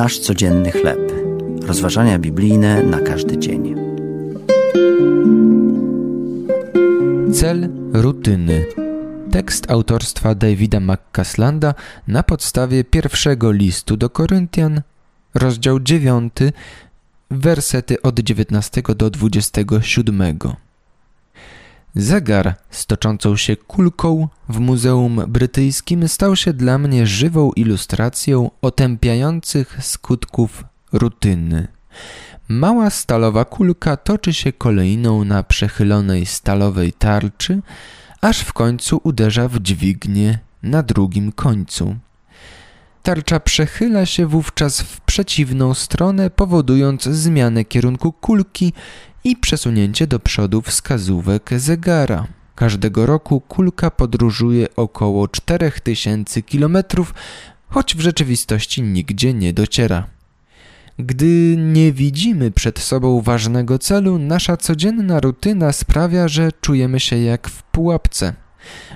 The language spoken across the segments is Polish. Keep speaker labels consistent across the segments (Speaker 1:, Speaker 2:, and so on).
Speaker 1: Nasz codzienny chleb. Rozważania biblijne na każdy dzień.
Speaker 2: Cel rutyny. Tekst autorstwa Davida McCaslanda na podstawie pierwszego listu do Koryntian, rozdział 9, wersety od 19 do 27. Zegar z toczącą się kulką w Muzeum Brytyjskim stał się dla mnie żywą ilustracją otępiających skutków rutyny. Mała stalowa kulka toczy się kolejną na przechylonej stalowej tarczy, aż w końcu uderza w dźwignię na drugim końcu. Tarcza przechyla się wówczas w przeciwną stronę, powodując zmianę kierunku kulki i przesunięcie do przodu wskazówek zegara. Każdego roku kulka podróżuje około 4000 km, choć w rzeczywistości nigdzie nie dociera. Gdy nie widzimy przed sobą ważnego celu, nasza codzienna rutyna sprawia, że czujemy się jak w pułapce.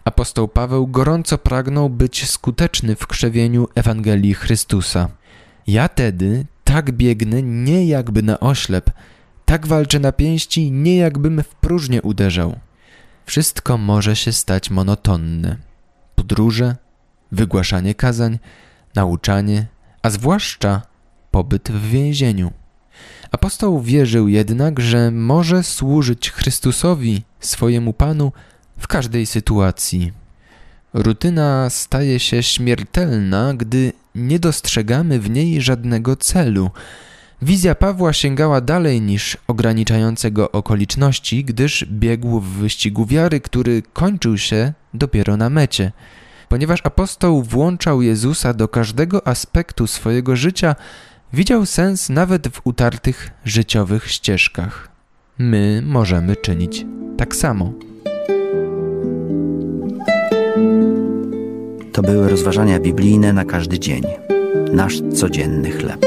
Speaker 2: Apostoł Paweł gorąco pragnął być skuteczny w krzewieniu Ewangelii Chrystusa. Ja tedy tak biegnę nie jakby na oślep, tak walczę na pięści, nie jakbym w próżnię uderzał. Wszystko może się stać monotonne. Podróże, wygłaszanie kazań, nauczanie, a zwłaszcza pobyt w więzieniu. Apostoł wierzył jednak, że może służyć Chrystusowi, swojemu Panu, w każdej sytuacji. Rutyna staje się śmiertelna, gdy nie dostrzegamy w niej żadnego celu. Wizja Pawła sięgała dalej niż ograniczające go okoliczności, gdyż biegł w wyścigu wiary, który kończył się dopiero na mecie. Ponieważ apostoł włączał Jezusa do każdego aspektu swojego życia, widział sens nawet w utartych życiowych ścieżkach. My możemy czynić tak samo.
Speaker 1: To były rozważania biblijne na każdy dzień. Nasz codzienny chleb.